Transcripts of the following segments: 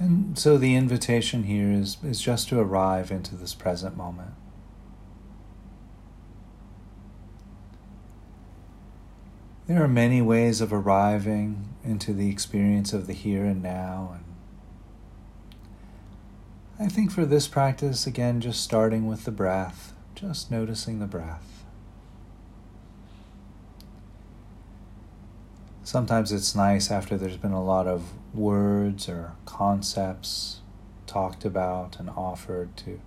And so the invitation here is, is just to arrive into this present moment. There are many ways of arriving into the experience of the here and now. And I think for this practice, again, just starting with the breath, just noticing the breath. Sometimes it's nice after there's been a lot of words or concepts talked about and offered to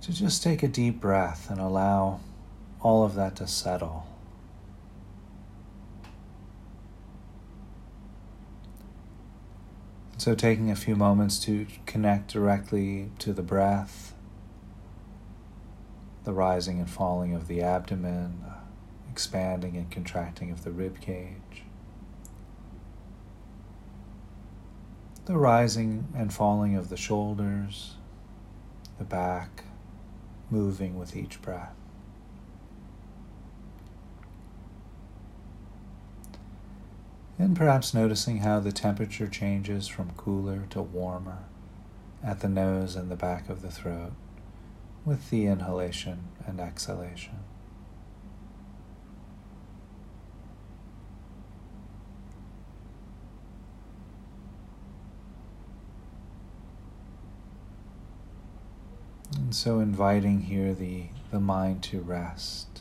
to just take a deep breath and allow all of that to settle. So, taking a few moments to connect directly to the breath, the rising and falling of the abdomen, expanding and contracting of the rib cage, the rising and falling of the shoulders, the back, moving with each breath. And perhaps noticing how the temperature changes from cooler to warmer at the nose and the back of the throat with the inhalation and exhalation. And so inviting here the, the mind to rest.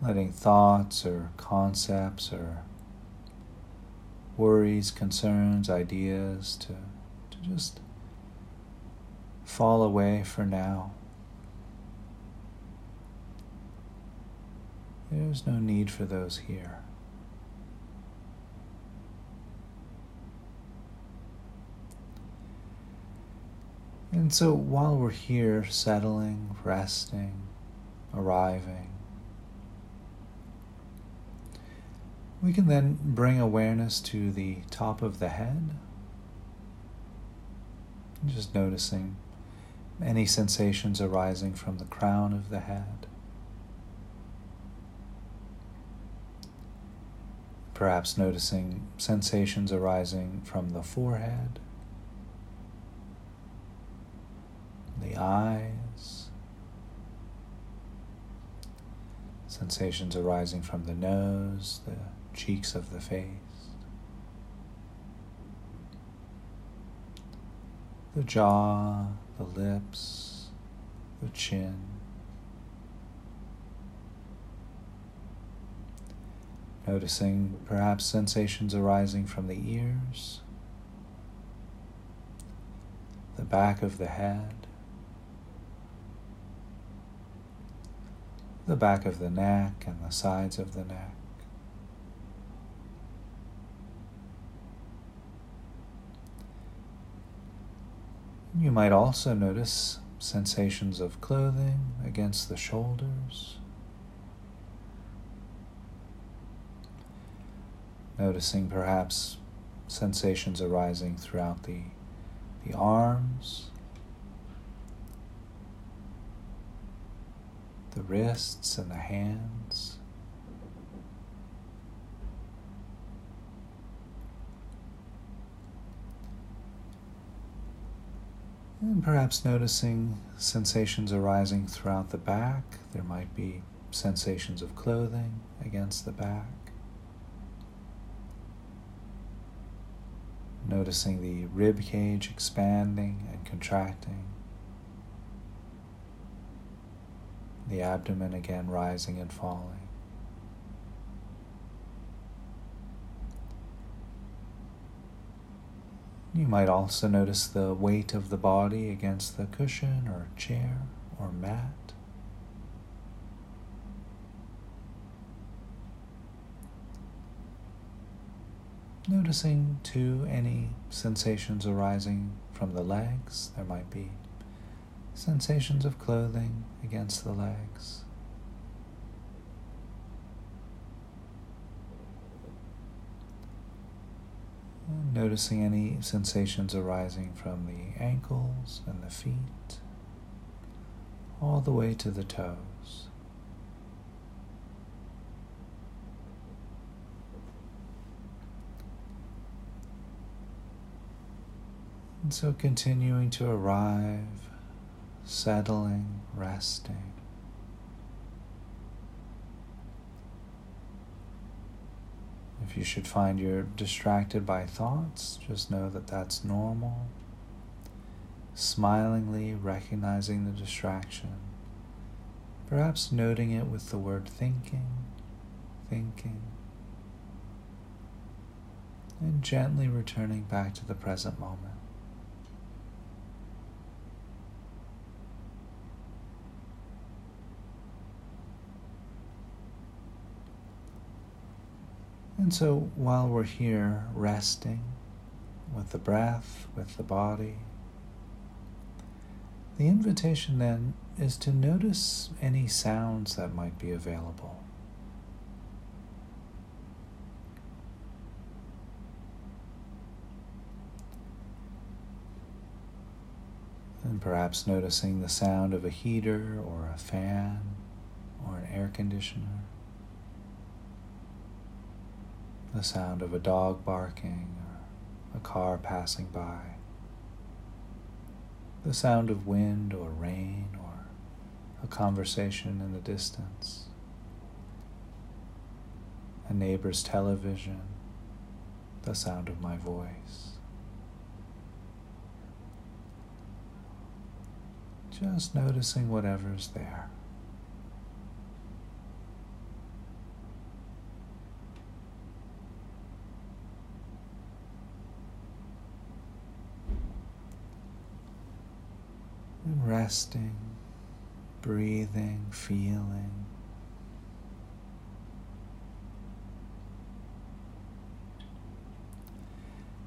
letting thoughts or concepts or worries, concerns, ideas to, to just fall away for now. There's no need for those here. And so while we're here, settling, resting, arriving, We can then bring awareness to the top of the head, just noticing any sensations arising from the crown of the head. Perhaps noticing sensations arising from the forehead, the eyes, sensations arising from the nose, the cheeks of the face, the jaw, the lips, the chin. Noticing perhaps sensations arising from the ears, the back of the head, the back of the neck and the sides of the neck. You might also notice sensations of clothing against the shoulders. Noticing perhaps sensations arising throughout the, the arms, the wrists, and the hands. And perhaps noticing sensations arising throughout the back. There might be sensations of clothing against the back. Noticing the rib cage expanding and contracting. The abdomen again rising and falling. You might also notice the weight of the body against the cushion or chair or mat. Noticing too any sensations arising from the legs. There might be sensations of clothing against the legs. Noticing any sensations arising from the ankles and the feet, all the way to the toes. And so continuing to arrive settling, resting. If you should find you're distracted by thoughts, just know that that's normal. Smilingly recognizing the distraction, perhaps noting it with the word thinking, thinking, and gently returning back to the present moment. And so while we're here resting with the breath, with the body, the invitation then is to notice any sounds that might be available. And perhaps noticing the sound of a heater or a fan or an air conditioner the sound of a dog barking or a car passing by, the sound of wind or rain or a conversation in the distance, a neighbor's television, the sound of my voice. Just noticing whatever's there. Resting, breathing, feeling.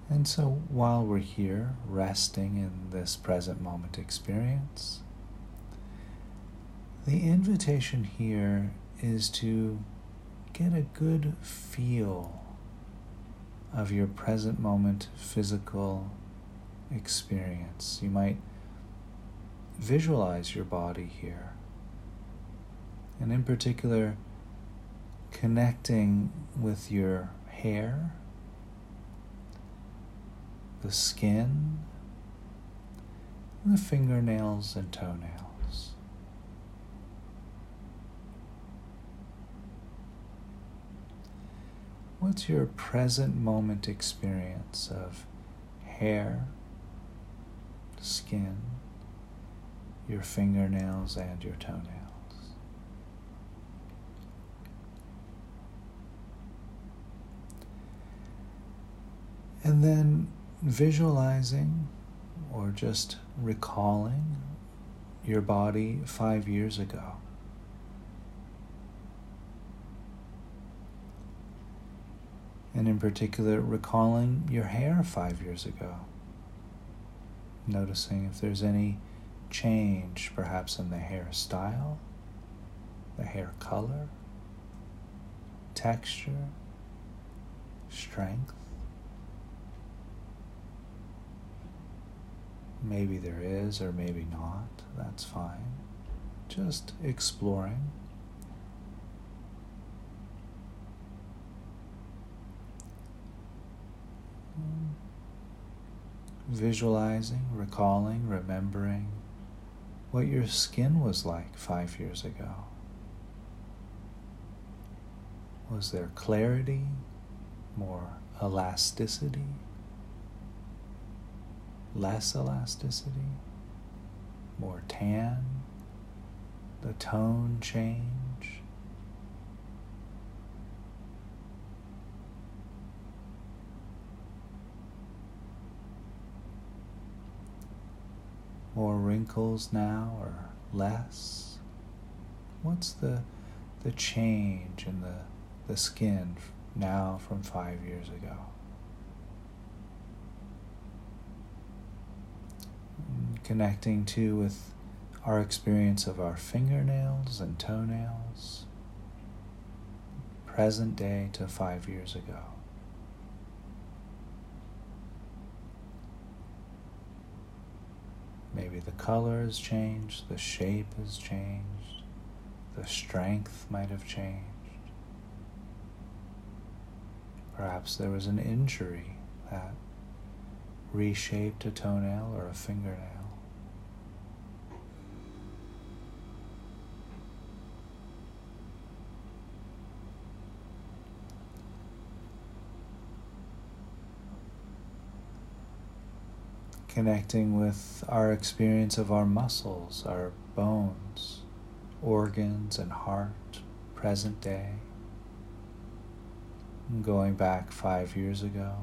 And so while we're here, resting in this present moment experience, the invitation here is to get a good feel of your present moment physical experience. You might visualize your body here. And in particular, connecting with your hair, the skin, the fingernails and toenails. What's your present moment experience of hair, skin, your fingernails and your toenails. And then visualizing or just recalling your body five years ago. And in particular, recalling your hair five years ago. Noticing if there's any change perhaps in the hairstyle, the hair color, texture, strength. Maybe there is, or maybe not. That's fine. Just exploring. Visualizing, recalling, remembering what your skin was like five years ago. Was there clarity, more elasticity, less elasticity, more tan, the tone change? More wrinkles now or less? What's the the change in the the skin now from five years ago? Mm, connecting to with our experience of our fingernails and toenails, present day to five years ago. Maybe the color has changed, the shape has changed, the strength might have changed. Perhaps there was an injury that reshaped a toenail or a fingernail. Connecting with our experience of our muscles, our bones, organs, and heart, present day going back five years ago.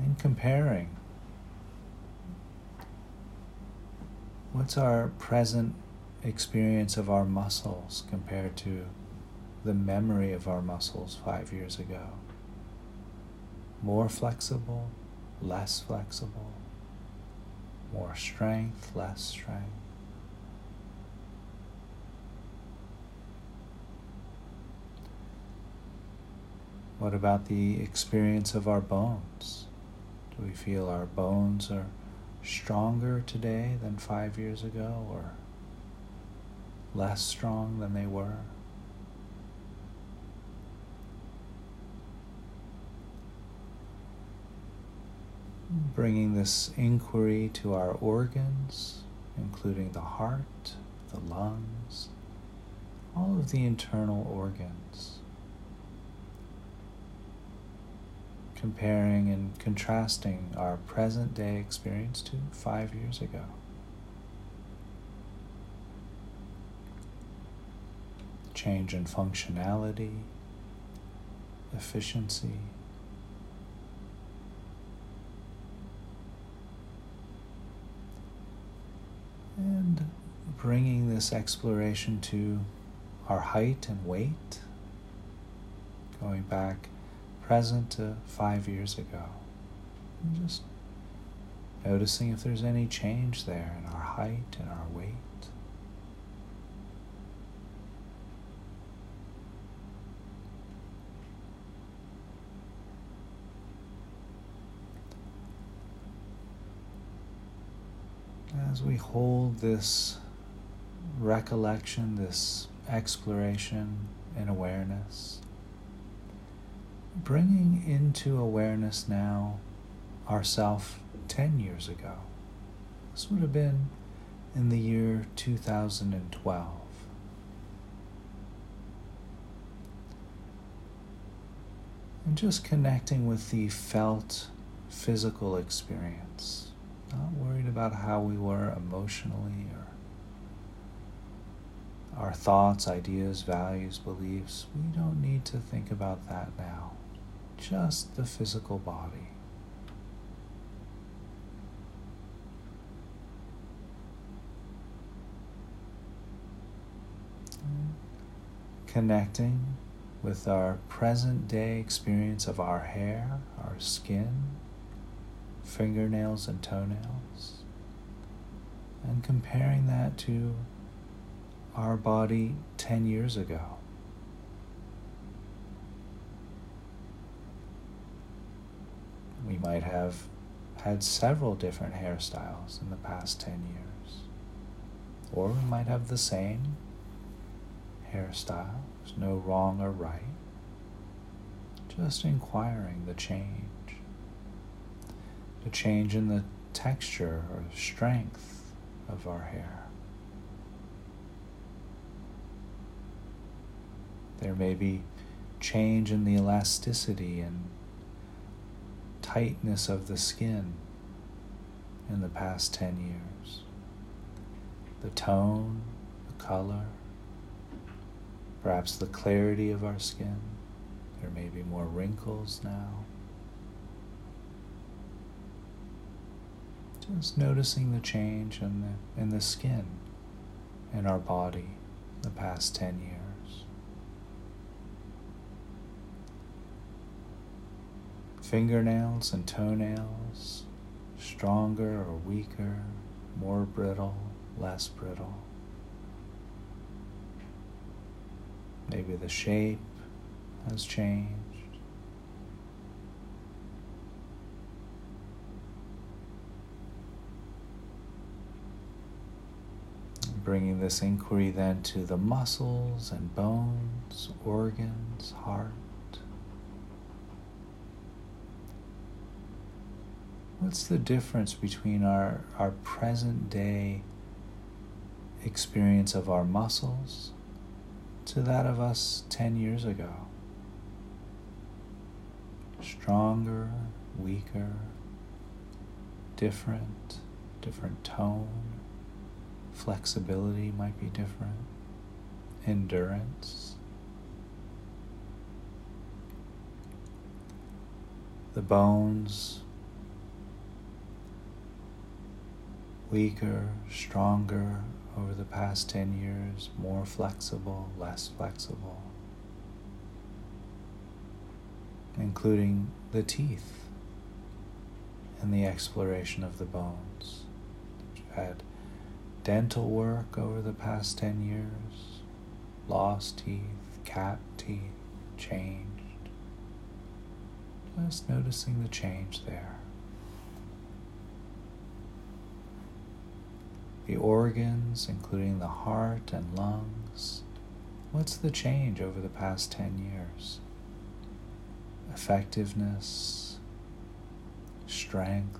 And comparing what's our present experience of our muscles compared to the memory of our muscles five years ago? More flexible, less flexible, more strength, less strength. What about the experience of our bones? Do we feel our bones are stronger today than five years ago or less strong than they were? Bringing this inquiry to our organs, including the heart, the lungs, all of the internal organs. comparing and contrasting our present day experience to five years ago. Change in functionality, efficiency. And bringing this exploration to our height and weight, going back present to five years ago. And just noticing if there's any change there in our height and our weight. As we hold this recollection, this exploration and awareness, bringing into awareness now ourself 10 years ago. This would have been in the year 2012. And just connecting with the felt physical experience, not worried about how we were emotionally or our thoughts, ideas, values, beliefs. We don't need to think about that now just the physical body. Connecting with our present day experience of our hair, our skin, fingernails, and toenails, and comparing that to our body 10 years ago. We might have had several different hairstyles in the past 10 years. Or we might have the same hairstyle. There's no wrong or right. Just inquiring the change. The change in the texture or strength of our hair. There may be change in the elasticity and tightness of the skin in the past 10 years. The tone, the color, perhaps the clarity of our skin. There may be more wrinkles now. Just noticing the change in the, in the skin in our body the past 10 years. Fingernails and toenails, stronger or weaker, more brittle, less brittle. Maybe the shape has changed. Bringing this inquiry then to the muscles and bones, organs, heart What's the difference between our, our present day experience of our muscles to that of us 10 years ago? Stronger, weaker, different, different tone, flexibility might be different, endurance. The bones weaker, stronger over the past 10 years, more flexible, less flexible, including the teeth and the exploration of the bones. We've had dental work over the past 10 years, lost teeth, capped teeth, changed. Just noticing the change there. The organs, including the heart and lungs. What's the change over the past 10 years? Effectiveness, strength.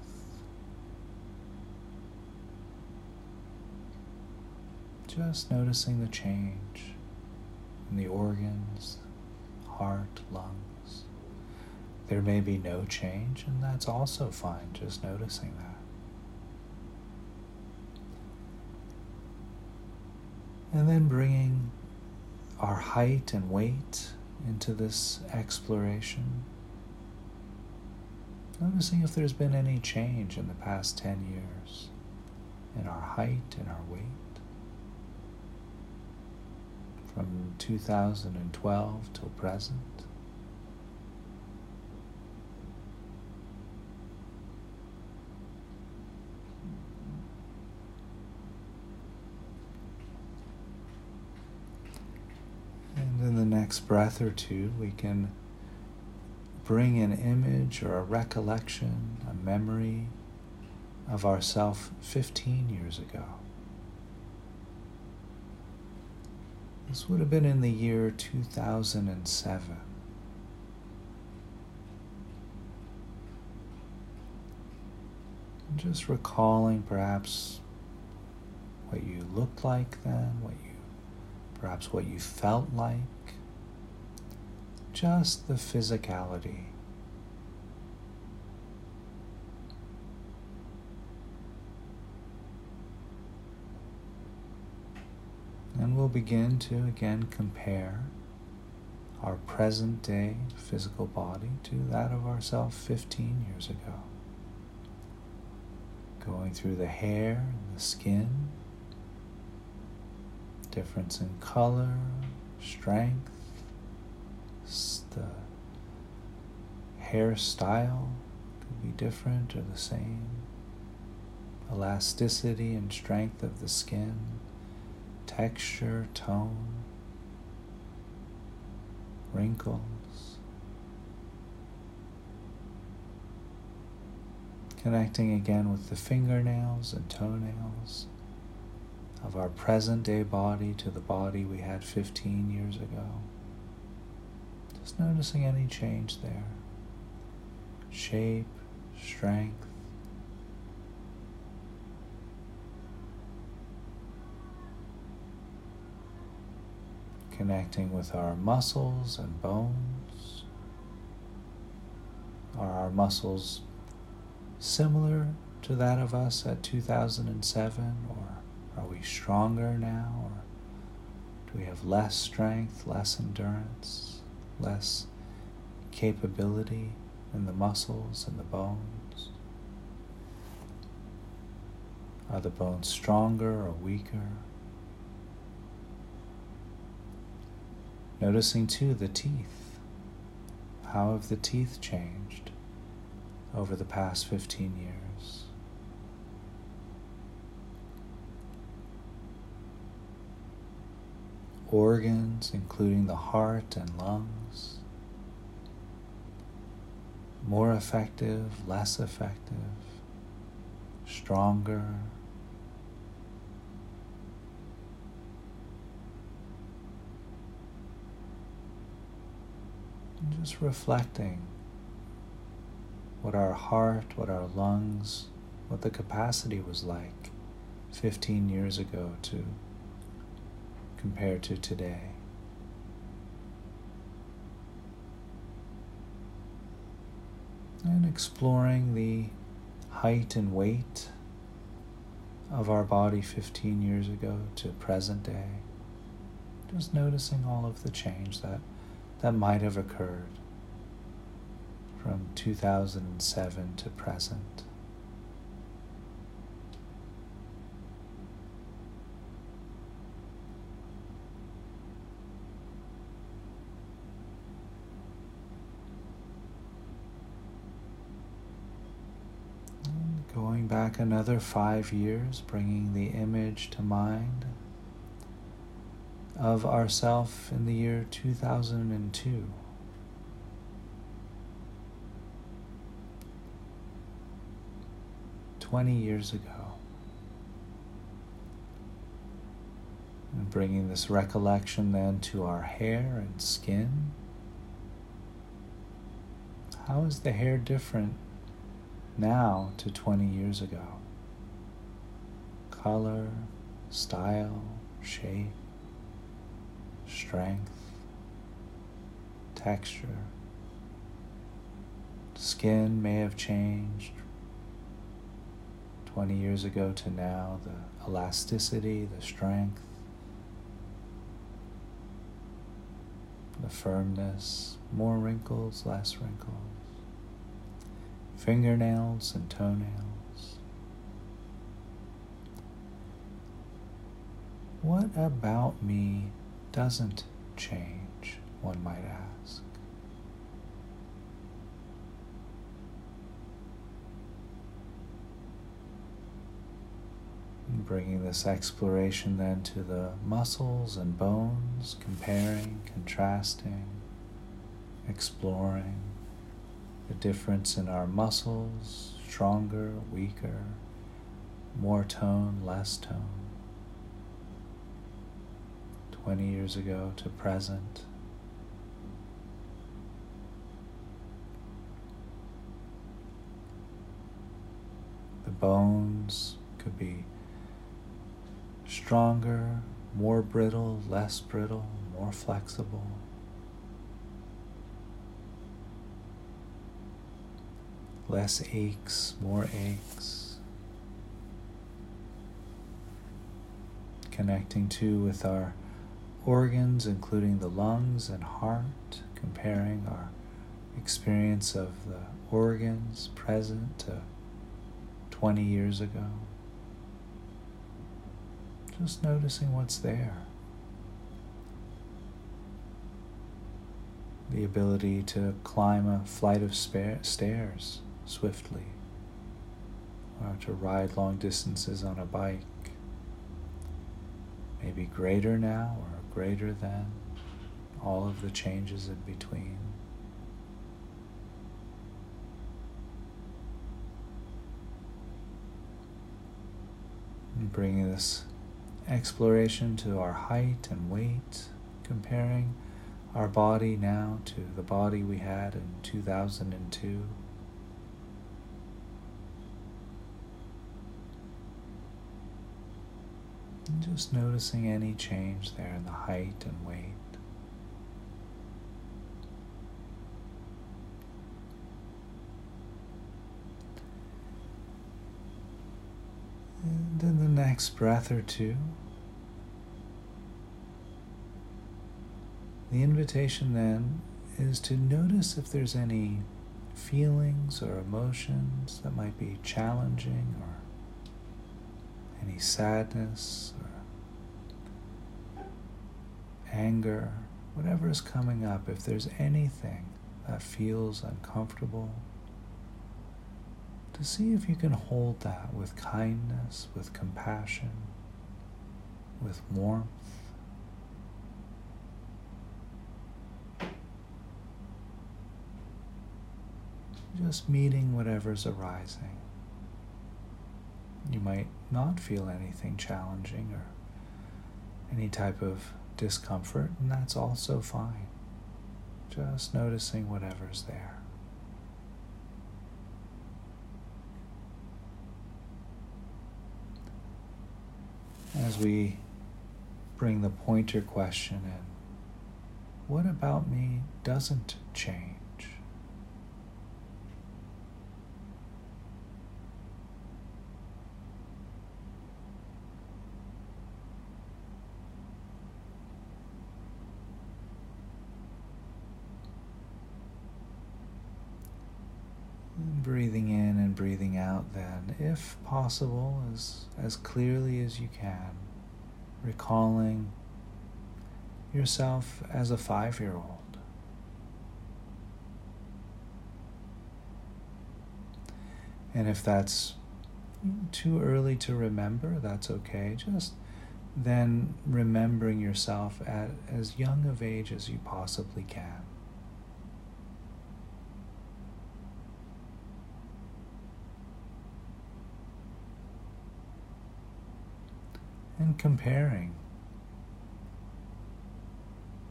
Just noticing the change in the organs, heart, lungs. There may be no change, and that's also fine, just noticing that. And then bringing our height and weight into this exploration. Noticing if there's been any change in the past 10 years in our height and our weight. From 2012 till present. Next breath or two, we can bring an image or a recollection, a memory of ourself 15 years ago. This would have been in the year 2007. just recalling perhaps what you looked like then, what you perhaps what you felt like just the physicality. And we'll begin to again compare our present day physical body to that of ourselves 15 years ago. Going through the hair and the skin, difference in color, strength, the hairstyle could be different or the same. Elasticity and strength of the skin, texture, tone, wrinkles. Connecting again with the fingernails and toenails of our present day body to the body we had 15 years ago. Just noticing any change there. Shape, strength. Connecting with our muscles and bones. Are our muscles similar to that of us at 2007, or are we stronger now, or do we have less strength, less endurance? Less capability in the muscles and the bones? Are the bones stronger or weaker? Noticing too the teeth. How have the teeth changed over the past 15 years? Organs, including the heart and lungs. More effective, less effective, stronger. And just reflecting what what our heart, what our lungs, what the capacity was like 15 years ago to compared to today. And exploring the height and weight of our body 15 years ago to present day. Just noticing all of the change that, that might have occurred from 2007 to present. Going back another five years, bringing the image to mind of ourself in the year 2002. Twenty years ago, and bringing this recollection then to our hair and skin. How is the hair different now to 20 years ago. Color, style, shape, strength, texture. Skin may have changed 20 years ago to now, the elasticity, the strength, the firmness, more wrinkles, less wrinkles fingernails and toenails. What about me doesn't change, one might ask? bringing this exploration then to the muscles and bones, comparing, contrasting, exploring the difference in our muscles, stronger, weaker, more tone, less tone. 20 years ago to present. The bones could be stronger, more brittle, less brittle, more flexible. Less aches, more aches. Connecting too with our organs, including the lungs and heart, comparing our experience of the organs present to 20 years ago. Just noticing what's there. The ability to climb a flight of stairs swiftly, or to ride long distances on a bike, maybe greater now or greater than, all of the changes in between. Bringing this exploration to our height and weight, comparing our body now to the body we had in 2002. And just noticing any change there in the height and weight. And in the next breath or two, the invitation then is to notice if there's any feelings or emotions that might be challenging or any sadness anger, whatever is coming up, if there's anything that feels uncomfortable, to see if you can hold that with kindness, with compassion, with warmth. Just meeting whatever's arising. You might not feel anything challenging or any type of discomfort, and that's also fine. Just noticing whatever's there. As we bring the pointer question in, what about me doesn't change? Breathing in and breathing out, then, if possible, as, as clearly as you can, recalling yourself as a five year old. And if that's too early to remember, that's okay. Just then remembering yourself at as young of age as you possibly can. And comparing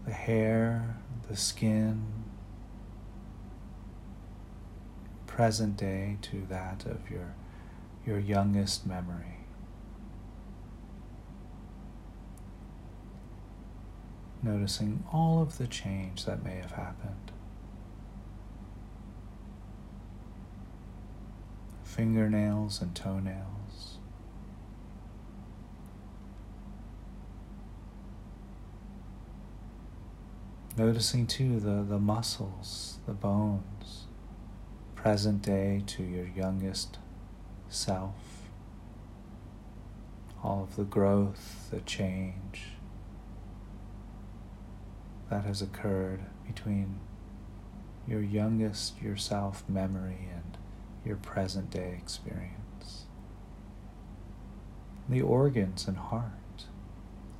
the hair, the skin, present day to that of your, your youngest memory. Noticing all of the change that may have happened. Fingernails and toenails. Noticing too the, the muscles, the bones, present day to your youngest self, all of the growth, the change that has occurred between your youngest yourself memory and your present day experience. The organs and heart,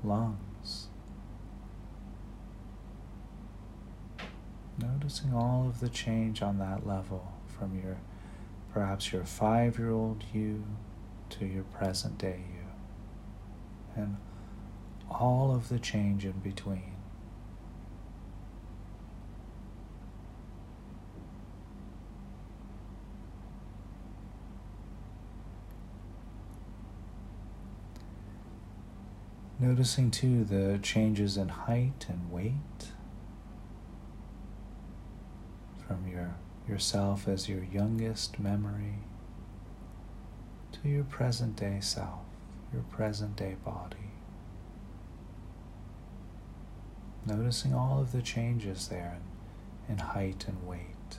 lungs noticing all of the change on that level from your perhaps your five year old you to your present day you, and all of the change in between. Noticing too the changes in height and weight from your yourself as your youngest memory to your present day self, your present day body. Noticing all of the changes there in, in height and weight.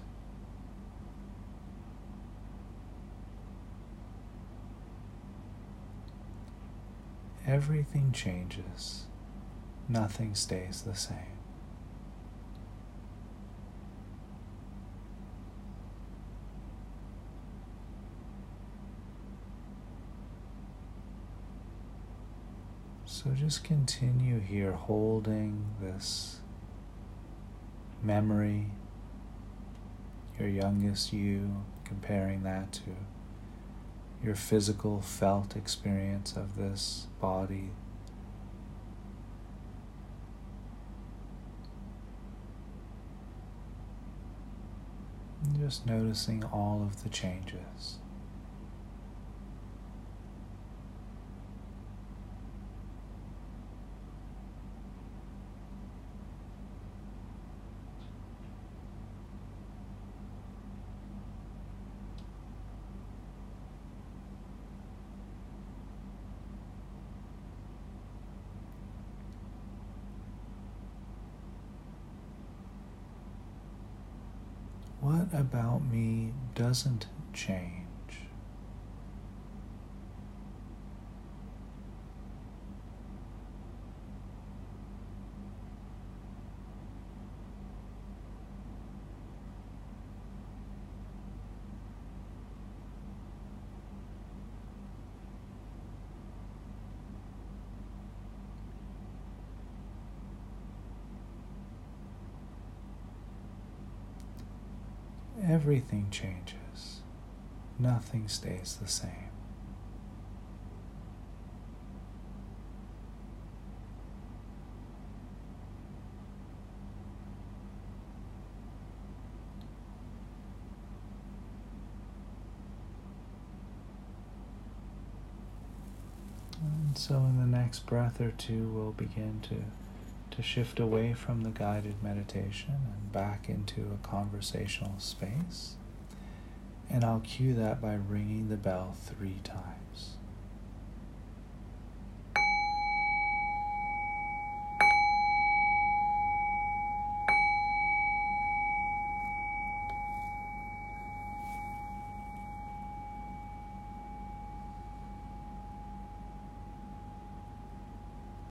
Everything changes, nothing stays the same. So just continue here holding this memory, your youngest you, comparing that to your physical felt experience of this body. just noticing all of the changes. What about me doesn't change? Everything changes, nothing stays the same. And so, in the next breath or two, we'll begin to, to shift away from the guided meditation and back into a conversational space. And I'll cue that by ringing the bell three times.